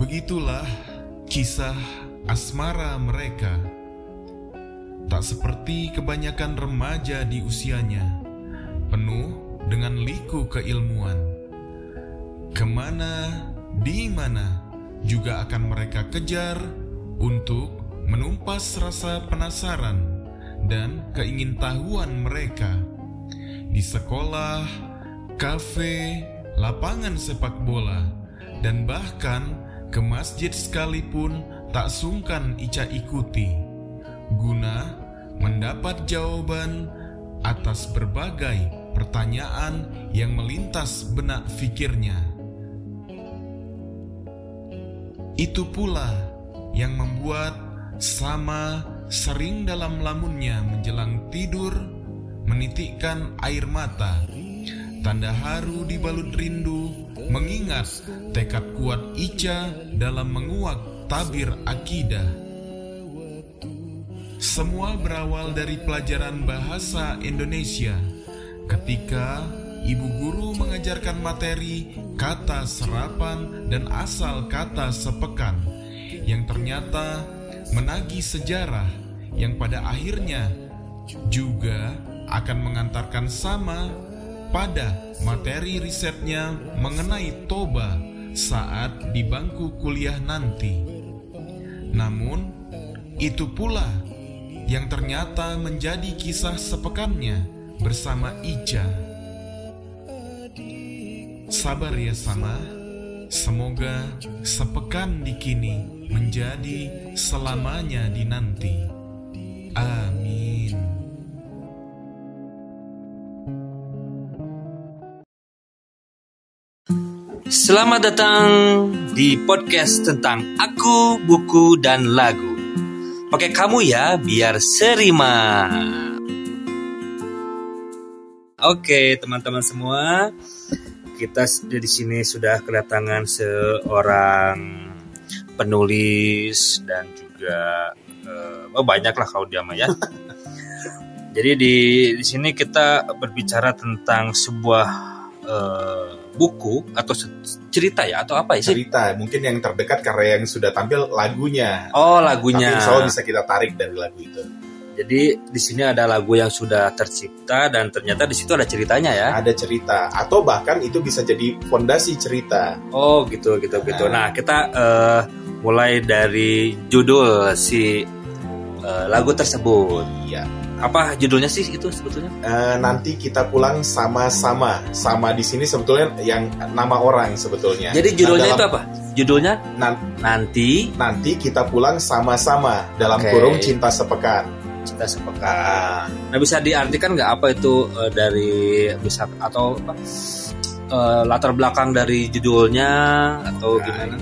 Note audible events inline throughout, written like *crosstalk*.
Begitulah kisah asmara mereka. Tak seperti kebanyakan remaja di usianya, penuh dengan liku keilmuan. Ke mana, di mana, juga akan mereka kejar untuk menumpas rasa penasaran dan keingintahuan mereka. Di sekolah, kafe, lapangan sepak bola, dan bahkan ke masjid sekalipun tak sungkan Ica ikuti, guna mendapat jawaban atas berbagai pertanyaan yang melintas benak fikirnya. Itu pula yang membuat sama sering dalam lamunnya menjelang tidur menitikkan air mata. Tanda haru dibalut rindu mengingat tekad kuat Ica dalam menguak tabir akidah. Semua berawal dari pelajaran bahasa Indonesia ketika ibu guru mengajarkan materi kata serapan dan asal kata sepekan yang ternyata menagih sejarah yang pada akhirnya juga akan mengantarkan sama pada materi risetnya mengenai toba saat di bangku kuliah nanti. Namun, itu pula yang ternyata menjadi kisah sepekannya bersama Ica. Sabar ya sama, semoga sepekan di kini menjadi selamanya di nanti. Amin. Selamat datang di podcast tentang aku, buku, dan lagu. Pakai kamu ya, biar serima. Oke, teman-teman semua, kita di sini sudah kedatangan seorang penulis dan juga uh, oh banyak lah kalau dia ya. *laughs* Jadi di di sini kita berbicara tentang sebuah uh, buku atau cerita ya atau apa ya sih? Cerita, mungkin yang terdekat karena yang sudah tampil lagunya. Oh lagunya. Tapi insya Allah bisa kita tarik dari lagu itu. Jadi di sini ada lagu yang sudah tercipta dan ternyata di situ ada ceritanya ya. Ada cerita atau bahkan itu bisa jadi fondasi cerita. Oh gitu gitu gitu. Nah kita uh, mulai dari judul si uh, lagu tersebut. Iya. Apa judulnya sih itu sebetulnya? Uh, nanti kita pulang sama-sama. Sama di sini sebetulnya yang nama orang sebetulnya. Jadi judulnya nah, dalam, itu apa? Judulnya nan nanti nanti kita pulang sama-sama dalam okay. kurung cinta sepekan. Cinta sepekan. Nah bisa diartikan nggak apa itu uh, dari bisa atau apa? Uh, latar belakang dari judulnya atau nah, gimana?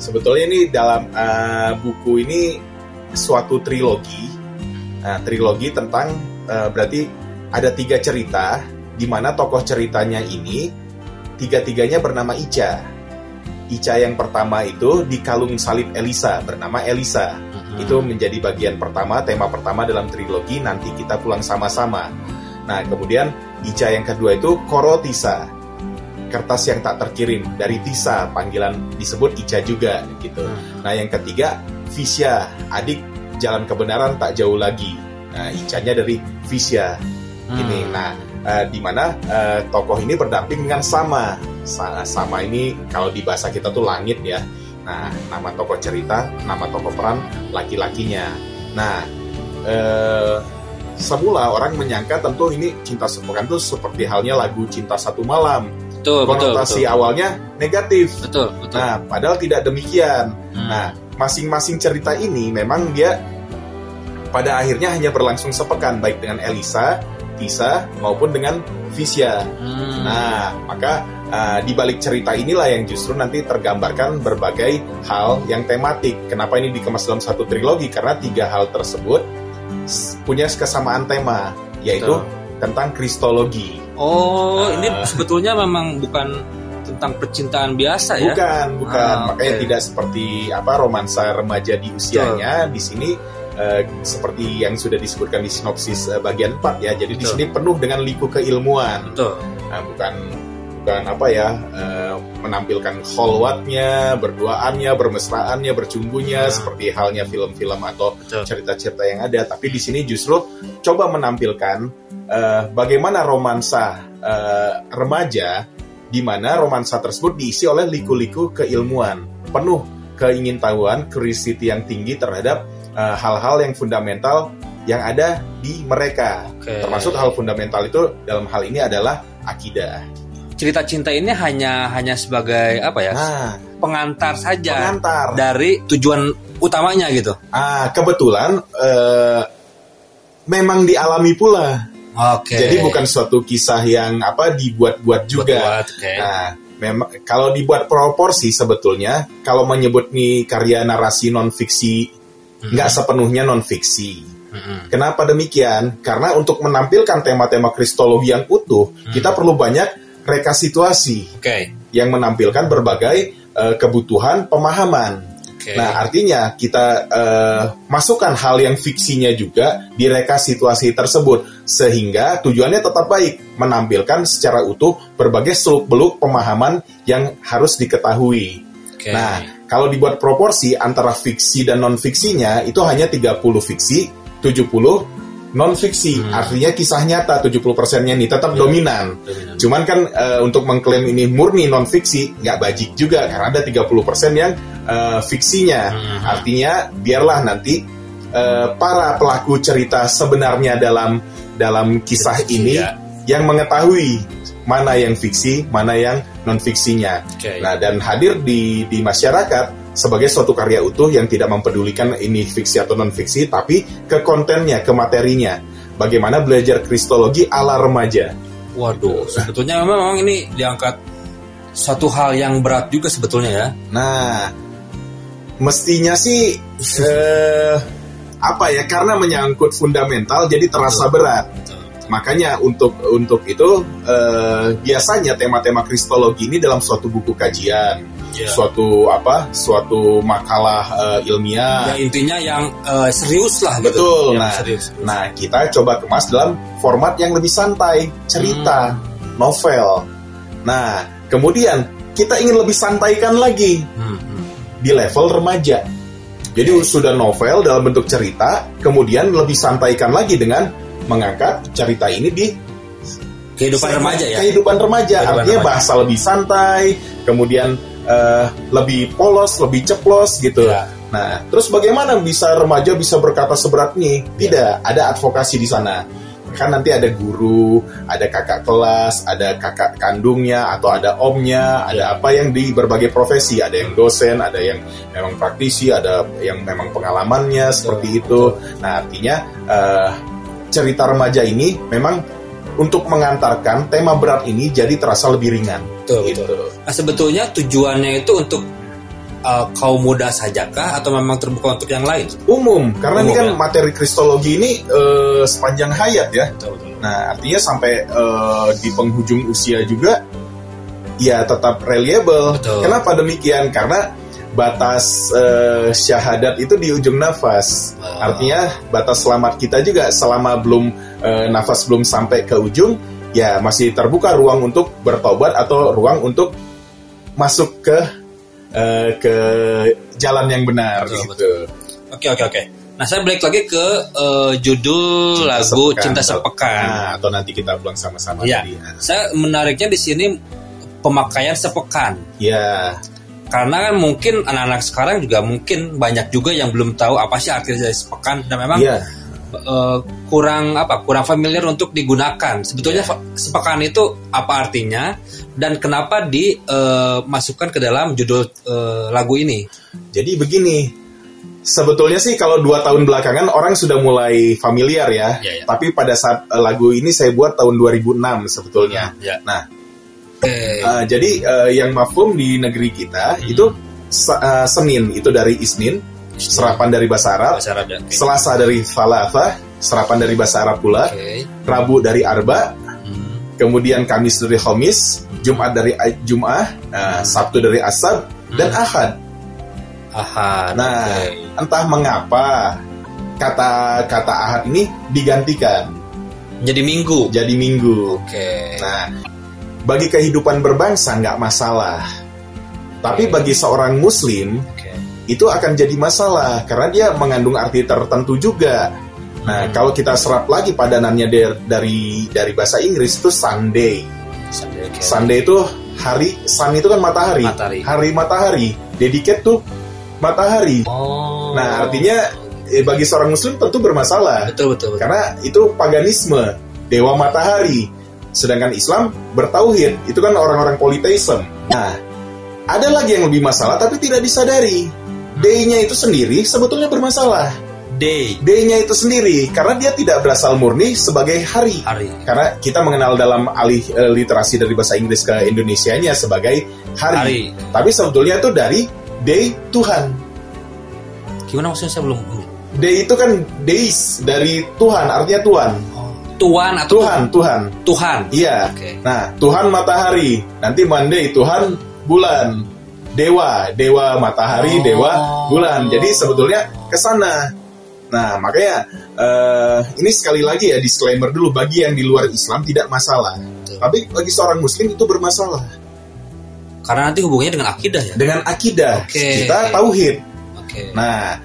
Sebetulnya ini dalam uh, buku ini suatu trilogi Nah, trilogi tentang uh, berarti ada tiga cerita di mana tokoh ceritanya ini tiga-tiganya bernama Ica. Ica yang pertama itu di kalung salib Elisa bernama Elisa. Uh-huh. Itu menjadi bagian pertama, tema pertama dalam trilogi nanti kita pulang sama-sama. Nah, kemudian Ica yang kedua itu Korotisa. Kertas yang tak terkirim dari Tisa, panggilan disebut Ica juga gitu. Uh-huh. Nah, yang ketiga Visya, adik jalan kebenaran tak jauh lagi. Nah, Icanya dari Visya hmm. ini. Nah, uh, di mana uh, tokoh ini berdamping dengan Sama. Sama ini kalau di bahasa kita tuh langit ya. Nah, nama tokoh cerita, nama tokoh peran laki-lakinya. Nah, uh, semula orang menyangka tentu ini cinta sepekan tuh seperti halnya lagu Cinta Satu Malam. Betul, Konotasi betul, betul. awalnya negatif. Betul, betul. Nah, padahal tidak demikian. Hmm. Nah, masing-masing cerita ini memang dia pada akhirnya hanya berlangsung sepekan baik dengan Elisa, Tisa maupun dengan Visya. Hmm. Nah, maka uh, di balik cerita inilah yang justru nanti tergambarkan berbagai hal yang tematik. Kenapa ini dikemas dalam satu trilogi? Karena tiga hal tersebut punya kesamaan tema, yaitu Betul. tentang kristologi. Oh, uh, ini sebetulnya memang bukan tentang percintaan biasa ya? Bukan, bukan. Ah, Makanya okay. tidak seperti apa romansa remaja di usianya. Betul. Di sini uh, seperti yang sudah disebutkan di sinopsis uh, bagian 4 ya. Jadi Betul. di sini penuh dengan liku keilmuan. Betul. Nah, bukan melakukan apa ya eh, menampilkan kholwatnya, berduaannya, bermesraannya, bercumbunya Hmm. seperti halnya film-film atau cerita-cerita yang ada. Tapi di sini justru coba menampilkan eh, bagaimana romansa eh, remaja di mana romansa tersebut diisi oleh liku-liku keilmuan, penuh keingintahuan, curiosity yang tinggi terhadap eh, hal-hal yang fundamental yang ada di mereka. Oke. Termasuk hal fundamental itu dalam hal ini adalah akidah. cerita cinta ini hanya hanya sebagai apa ya Nah, pengantar saja pengantar. dari tujuan utamanya gitu. Ah, kebetulan eh, memang dialami pula. Oke. Jadi bukan suatu kisah yang apa dibuat-buat juga. Buat-buat, oke. Nah, memang kalau dibuat proporsi sebetulnya kalau menyebut nih karya narasi non fiksi. Nggak sepenuhnya non fiksi. Mm-mm. Kenapa demikian? Karena untuk menampilkan tema-tema kristologi yang utuh, Hmm. kita perlu banyak rekasituasi Oke. yang menampilkan berbagai eh, kebutuhan pemahaman. Oke. Nah, artinya kita eh, masukkan hal yang fiksinya juga di reka situasi tersebut sehingga tujuannya tetap baik, menampilkan secara utuh berbagai seluk-beluk pemahaman yang harus diketahui. Oke. Nah, kalau dibuat proporsi antara fiksi dan non fiksinya itu hanya 30 fiksi, 70 non fiksi. Hmm. Artinya kisah nyata 70%-nya ini tetap Iya. dominan. Dominan. Cuman kan eh, untuk mengklaim ini murni non fiksi nggak bajik juga karena ada 30% yang eh, fiksinya. Hmm. Artinya biarlah nanti eh, para pelaku cerita sebenarnya dalam dalam kisah ini Ya. yang mengetahui mana yang fiksi, mana yang non fiksinya. Oke. Nah, dan hadir di di masyarakat sebagai suatu karya utuh yang tidak mempedulikan ini fiksi atau non fiksi, tapi ke kontennya, ke materinya. Bagaimana belajar kristologi ala remaja. Waduh, sebetulnya memang, ini diangkat suatu hal yang berat juga sebetulnya ya. Nah, mestinya sih *laughs* eh, apa ya? Karena menyangkut fundamental, jadi terasa berat. Makanya untuk untuk itu eh, biasanya tema-tema kristologi ini dalam suatu buku kajian, Iya. suatu apa, suatu makalah eh, ilmiah. Ya intinya yang eh, serius lah gitu. Betul. Yang Nah, serius. nah kita coba kemas dalam format yang lebih santai, cerita, novel. Nah, kemudian kita ingin lebih santaikan lagi Hmm, hmm. di level remaja. Jadi sudah novel dalam bentuk cerita, kemudian lebih santaikan lagi dengan mengangkat cerita ini di Kehidupan segmen remaja ya. Kehidupan remaja, Kehidupan artinya remaja. bahasa lebih santai, kemudian eh, lebih polos, lebih ceplos gitu. Ya. Nah, terus bagaimana bisa remaja bisa berkata seberat ini? Ya. Tidak, ada advokasi di sana. Kan nanti ada guru, ada kakak kelas, ada kakak kandungnya atau ada omnya, ada Ya. apa yang di berbagai profesi, ada yang dosen, ada yang memang praktisi, ada yang memang pengalamannya seperti itu. Nah, artinya eh, cerita remaja ini memang untuk mengantarkan tema berat ini jadi terasa lebih ringan. Betul, gitu. Nah, sebetulnya tujuannya itu untuk eh, kaum muda sajakah atau memang terbuka untuk yang lain? Umum, karena ini Umum, kan ya. materi kristologi ini eh, sepanjang hayat ya. Betul, betul. Nah, artinya sampai eh, di penghujung usia juga ya tetap reliable. Betul. Kenapa demikian? Karena batas eh, syahadat itu di ujung nafas. Ah. Artinya batas selamat kita juga selama belum eh, nafas belum sampai ke ujung ya masih terbuka ruang untuk bertobat atau ruang untuk masuk ke eh, ke jalan yang benar Betul, gitu. Oke, oke, oke. Nah, saya balik lagi ke eh, judul lagu Sepekan. Cinta Sepekan. Nah, atau nanti kita pulang sama-sama tadi. ya. Saya menariknya di sini pemakaian sepekan. Ya, Karena kan mungkin anak-anak sekarang juga mungkin banyak juga yang belum tahu apa sih arti dari sepekan dan memang iya. eh, kurang apa kurang familiar untuk digunakan. Sebetulnya Iya. fa- sepekan itu apa artinya dan kenapa dimasukkan ke dalam judul eh, lagu ini? Jadi begini, sebetulnya sih kalau dua tahun belakangan orang sudah mulai familiar ya. Iya, iya. Tapi pada saat eh, lagu ini saya buat tahun 2006 sebetulnya. Ya. Nah, Oke. eh, jadi eh, yang mafhum di negeri kita Hmm. itu eh, Senin itu dari Isnin, serapan dari bahasa Arab. Bahasa Arab. Oke. Selasa dari Falatha, serapan dari bahasa Arab pula. Oke. Rabu dari Arba, Hmm. kemudian Kamis dari Khamis, Jumat dari Jum'ah, eh, Sabtu dari Asab, dan Hmm. Ahad. Ahad. Nah, oke. entah mengapa kata kata ahad ini digantikan jadi minggu. jadi minggu. Oke. Nah, bagi kehidupan berbangsa nggak masalah. Tapi bagi seorang muslim Oke. itu akan jadi masalah karena dia mengandung arti tertentu juga. Nah, kalau kita serap lagi padanannya dari dari bahasa Inggris itu Sunday. Sunday, oke. Sunday itu hari sun itu kan matahari. Matahari. Hari matahari. Dedicate tuh matahari. Oh. Nah, artinya eh, bagi seorang muslim tentu bermasalah betul betul. betul. karena itu paganisme, dewa matahari. Sedangkan Islam bertauhid, itu kan orang-orang politeism. Nah, ada lagi yang lebih masalah tapi tidak disadari. Day-nya itu sendiri sebetulnya bermasalah. Day Day-nya itu sendiri karena dia tidak berasal murni sebagai hari. hari. Karena kita mengenal dalam alih eh, literasi dari bahasa Inggris ke Indonesianya sebagai hari. Hari. Tapi sebetulnya itu dari day Tuhan. Gimana maksudnya saya belum Day itu kan days dari Tuhan, artinya Tuhan. Tuhan atau Tuhan, Tuhan. Tuhan. Iya. Oke. Nah, Tuhan matahari. Nanti Monday Tuhan bulan. Dewa, dewa matahari, Oh. dewa bulan. Jadi sebetulnya ke sana. Nah, makanya eh, ini sekali lagi ya disclaimer dulu bagi yang di luar Islam tidak masalah. Betul. Tapi bagi seorang muslim itu bermasalah. Karena nanti hubungannya dengan akidah ya. Dengan akidah, Oke. kita tauhid. Oke. Nah,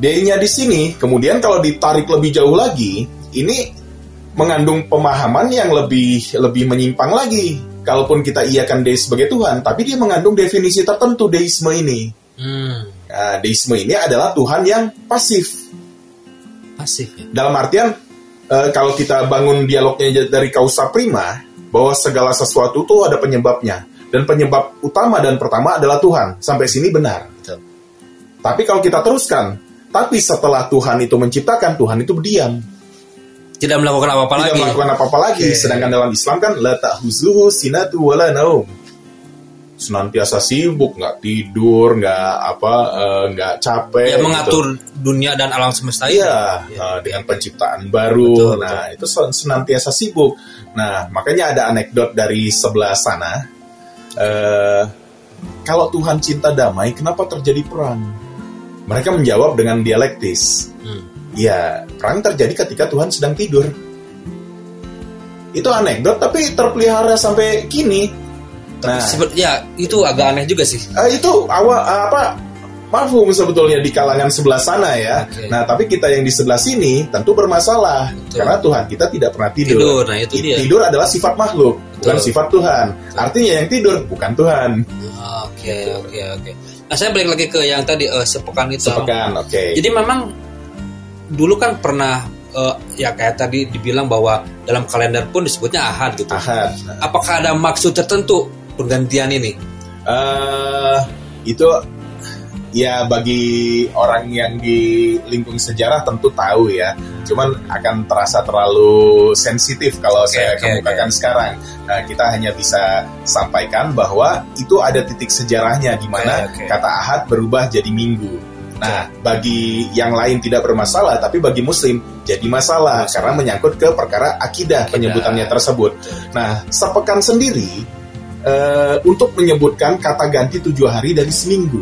D-nya di sini, kemudian kalau ditarik lebih jauh lagi, ini mengandung pemahaman yang lebih lebih menyimpang lagi. Kalaupun kita iakan D sebagai Tuhan, tapi dia mengandung definisi tertentu deisme ini. Hmm. Nah, deisme ini adalah Tuhan yang pasif. Pasif ya. Dalam artian, eh, kalau kita bangun dialognya dari kausa prima, bahwa segala sesuatu itu ada penyebabnya. Dan penyebab utama dan pertama adalah Tuhan. Sampai sini benar. Betul. Tapi kalau kita teruskan, tapi setelah Tuhan itu menciptakan, Tuhan itu berdiam. Tidak melakukan apa-apa Tidak lagi. melakukan apa-apa lagi. Oke. Sedangkan dalam Islam kan, la ta'huzuhu sinatu wala naum. Senantiasa sibuk, nggak tidur, nggak apa, eh, nggak capek. Ya gitu. mengatur dunia dan alam semesta. Iya, Ya. eh, dengan penciptaan baru. Betul, nah, itu sen- senantiasa sibuk. Nah, makanya ada anekdot dari sebelah sana. Eh, kalau Tuhan cinta damai, kenapa terjadi perang? Mereka menjawab dengan dialektis. Hmm. Ya, perang terjadi ketika Tuhan sedang tidur. Itu anekdot, tapi terpelihara sampai kini. Nah, Sebe- ya itu agak aneh juga sih. Eh, itu awal apa mafhum sebetulnya di kalangan sebelah sana ya. Oke. Nah, tapi kita yang di sebelah sini tentu bermasalah Betul. karena Tuhan kita tidak pernah tidur. Tidur, nah itu dia. Tidur adalah sifat makhluk, bukan Betul. sifat Tuhan. Artinya yang tidur bukan Tuhan. Oke oke oke. Nah saya balik lagi ke yang tadi eh, sepekan itu. Sepekan, oke. Jadi memang dulu kan pernah eh, ya kayak tadi dibilang bahwa dalam kalender pun disebutnya ahad gitu. Ahad. Apakah ada maksud tertentu penggantian ini? eh, itu ya bagi orang yang di lingkung sejarah tentu tahu ya. Cuman akan terasa terlalu sensitif kalau Oke, saya oke, kemukakan sekarang. Nah, kita hanya bisa sampaikan bahwa itu ada titik sejarahnya di mana Oke, oke. kata ahad berubah jadi minggu. Nah, bagi yang lain tidak bermasalah, tapi bagi muslim jadi masalah Masalah. karena menyangkut ke perkara akidah, penyebutannya tersebut. Nah, sepekan sendiri eh, untuk menyebutkan kata ganti tujuh hari dari seminggu.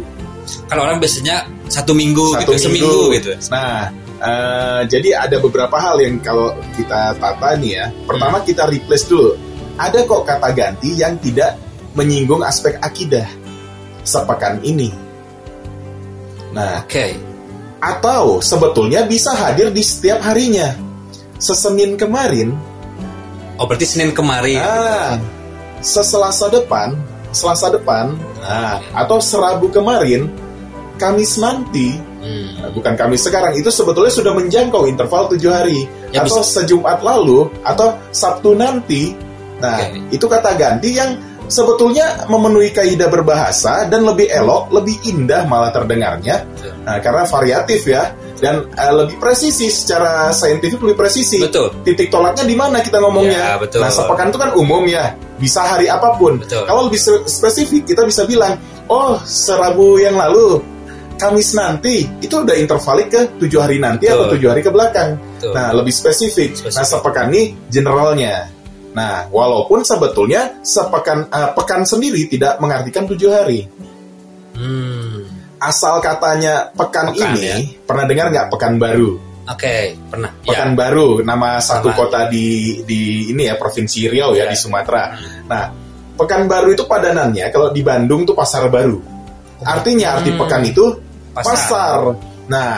Kalau orang biasanya satu minggu Satu gitu, minggu. seminggu gitu. Nah, eh, jadi ada beberapa hal yang kalau kita tata nih ya. Pertama Hmm. kita replace dulu. Ada kok kata ganti yang tidak menyinggung aspek akidah sepekan ini. Nah, Oke. atau sebetulnya bisa hadir di setiap harinya. Sesenin kemarin Oh berarti Senin kemarin. Ah, seselasa depan, selasa depan, nah, atau serabu kemarin, Kamis nanti, Hmm. nah, bukan Kamis sekarang, itu sebetulnya sudah menjangkau interval tujuh hari, Ya, atau sejumat lalu, atau Sabtu nanti. Nah, Oke. itu kata ganti yang sebetulnya memenuhi kaidah berbahasa dan lebih elok, lebih indah malah terdengarnya, nah, karena variatif ya. Dan eh, lebih presisi secara saintifik lebih presisi Betul. titik tolaknya di mana kita ngomongnya. Ya, betul. Nah, sepekan itu kan umum ya, bisa hari apa pun. Betul. Kalau lebih spesifik, kita bisa bilang, oh, serabu yang lalu, Kamis nanti, itu udah intervalik ke tujuh hari nanti Betul. atau tujuh hari ke belakang. Betul. Nah, lebih spesifik. Spesifik. Nah, sepekan ini generalnya. Nah, walaupun sebetulnya sepekan eh, pekan sendiri tidak mengartikan tujuh hari. Hmm. Asal katanya pekan, Pekan, ini, ya. pernah dengar nggak pekan baru? Oke, pernah. Ya. Pekanbaru nama satu Sama. kota di di ini ya provinsi Riau ya Ya. di Sumatera. Nah, Pekanbaru itu padanannya kalau di Bandung tuh pasar baru. Artinya arti Hmm. pekan itu Pasar. pasar. Nah,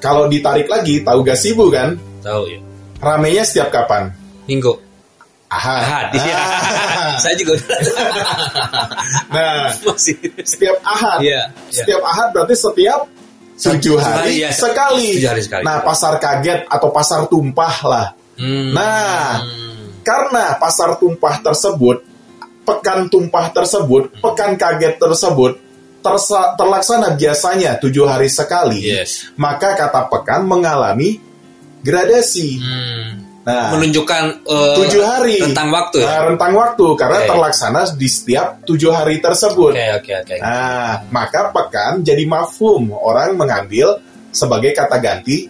kalau ditarik lagi tahu gasibu kan? Tahu ya. Ramenya setiap kapan? Minggu. Ahad. Ahad. Iya. Ah. *laughs* Saya juga Nah, masih. setiap ahad. Iya. iya. Setiap ahad berarti setiap tujuh hari, hari, ya. sekali. Tujuh hari sekali. Nah, pasar kaget atau pasar tumpah lah. Hmm. Nah, Hmm. karena pasar tumpah tersebut, pekan tumpah tersebut, pekan kaget tersebut tersa- terlaksana biasanya tujuh hari sekali, Yes. maka kata pekan mengalami gradasi. Hmm. Nah, Menunjukkan eh, tujuh hari tentang waktu ya. Nah, rentang waktu karena Oke. terlaksana di setiap tujuh hari tersebut. Oke oke oke. Nah, maka pekan jadi mafhum orang mengambil sebagai kata ganti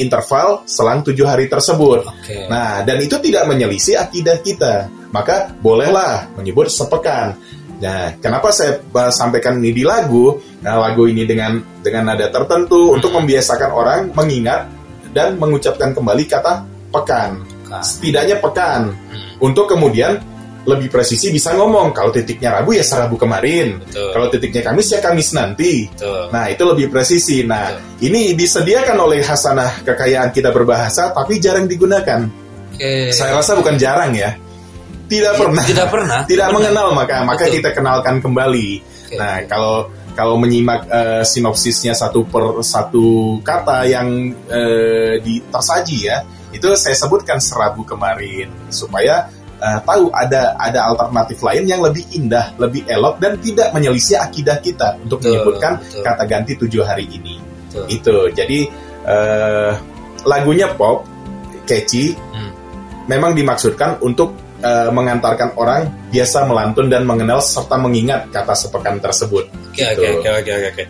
interval selang tujuh hari tersebut. Oke. Nah, dan itu tidak menyelisih akidah kita. Maka bolehlah menyebut sepekan. Nah, kenapa saya uh, sampaikan ini di lagu? Nah, lagu ini dengan dengan nada tertentu untuk membiasakan orang mengingat dan mengucapkan kembali kata pekan. Pekan. Setidaknya pekan. Hmm. Untuk kemudian lebih presisi bisa ngomong kalau titiknya Rabu ya Rabu kemarin. Betul. Kalau titiknya Kamis ya Kamis nanti. Betul. Nah, itu lebih presisi. Nah, ini disediakan oleh hasanah kekayaan kita berbahasa tapi jarang digunakan. Oke. Saya rasa bukan jarang ya. Tidak pernah. Tidak pernah. *laughs* Tidak Benar. mengenal maka maka Betul. kita kenalkan kembali. Oke. Nah, kalau kalau menyimak eh, sinopsisnya satu per satu kata yang di tersaji ya, itu saya sebutkan serabu kemarin supaya eh, tahu ada ada alternatif lain yang lebih indah, lebih elok dan tidak menyelisih akidah kita untuk Betul, menyebutkan betul. kata ganti tujuh hari ini. Betul. Itu. Jadi eh, lagunya pop, catchy, Hmm. memang dimaksudkan untuk eh, mengantarkan orang biasa melantun dan mengenal serta mengingat kata sepekan tersebut. Oke Gitu. oke oke oke oke, oke.